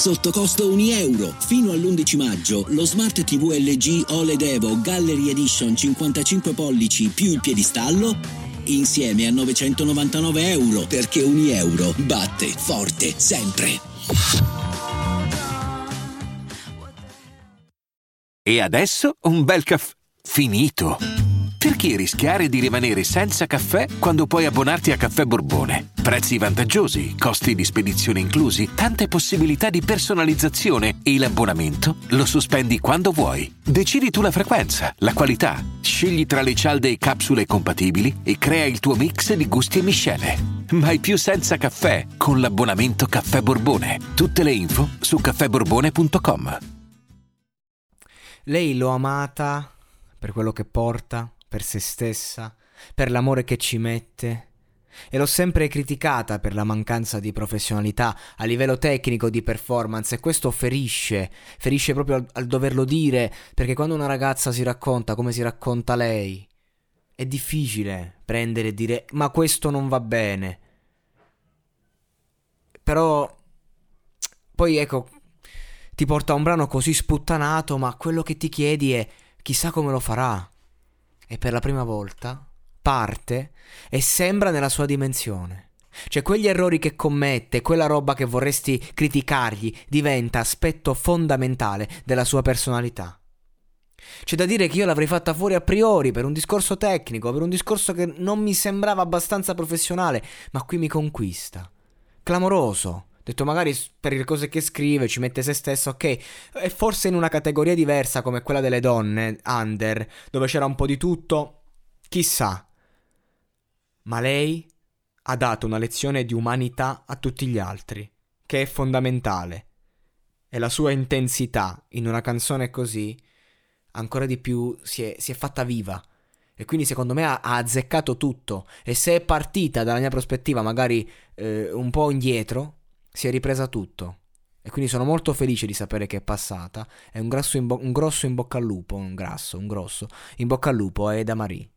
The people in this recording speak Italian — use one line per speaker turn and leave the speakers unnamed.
sotto costo 1 euro. Fino all'11 maggio lo Smart TV LG OLED Evo Gallery Edition 55 pollici più il piedistallo insieme a 999 euro perché 1 euro batte forte sempre.
E adesso un bel caffè finito. Perché rischiare di rimanere senza caffè quando puoi abbonarti a Caffè Borbone? Prezzi vantaggiosi, costi di spedizione inclusi, tante possibilità di personalizzazione e l'abbonamento lo sospendi quando vuoi. Decidi tu la frequenza, la qualità, scegli tra le cialde e capsule compatibili e crea il tuo mix di gusti e miscele. Mai più senza caffè con l'abbonamento Caffè Borbone. Tutte le info su caffèborbone.com.
Lei l'ho amata per quello che porta, per se stessa, per l'amore che ci mette. E l'ho sempre criticata per la mancanza di professionalità a livello tecnico di performance e questo ferisce, ferisce proprio al, al doverlo dire, perché quando una ragazza si racconta come si racconta lei, è difficile prendere e dire ma questo non va bene. Però poi ecco, ti porta un brano così sputtanato, ma quello che ti chiedi è chissà come lo farà e per la prima volta parte e sembra nella sua dimensione. Cioè quegli errori che commette, quella roba che vorresti criticargli, diventa aspetto fondamentale della sua personalità. C'è da dire che io l'avrei fatta fuori a priori per un discorso tecnico, per un discorso che non mi sembrava abbastanza professionale, ma qui mi conquista. Clamoroso detto magari per le cose che scrive ci mette se stesso, ok, e forse in una categoria diversa come quella delle donne, under, dove c'era un po' di tutto, chissà. Ma lei ha dato una lezione di umanità a tutti gli altri, che è fondamentale. E la sua intensità in una canzone così, ancora di più, si è, si è fatta viva. E quindi secondo me ha, ha, azzeccato tutto. E se è partita dalla mia prospettiva magari eh, un po' indietro, si è ripresa tutto. E quindi sono molto felice di sapere che è passata. È un, in bo- un grosso in bocca al lupo, un grasso, un grosso. In bocca al lupo è da Marie.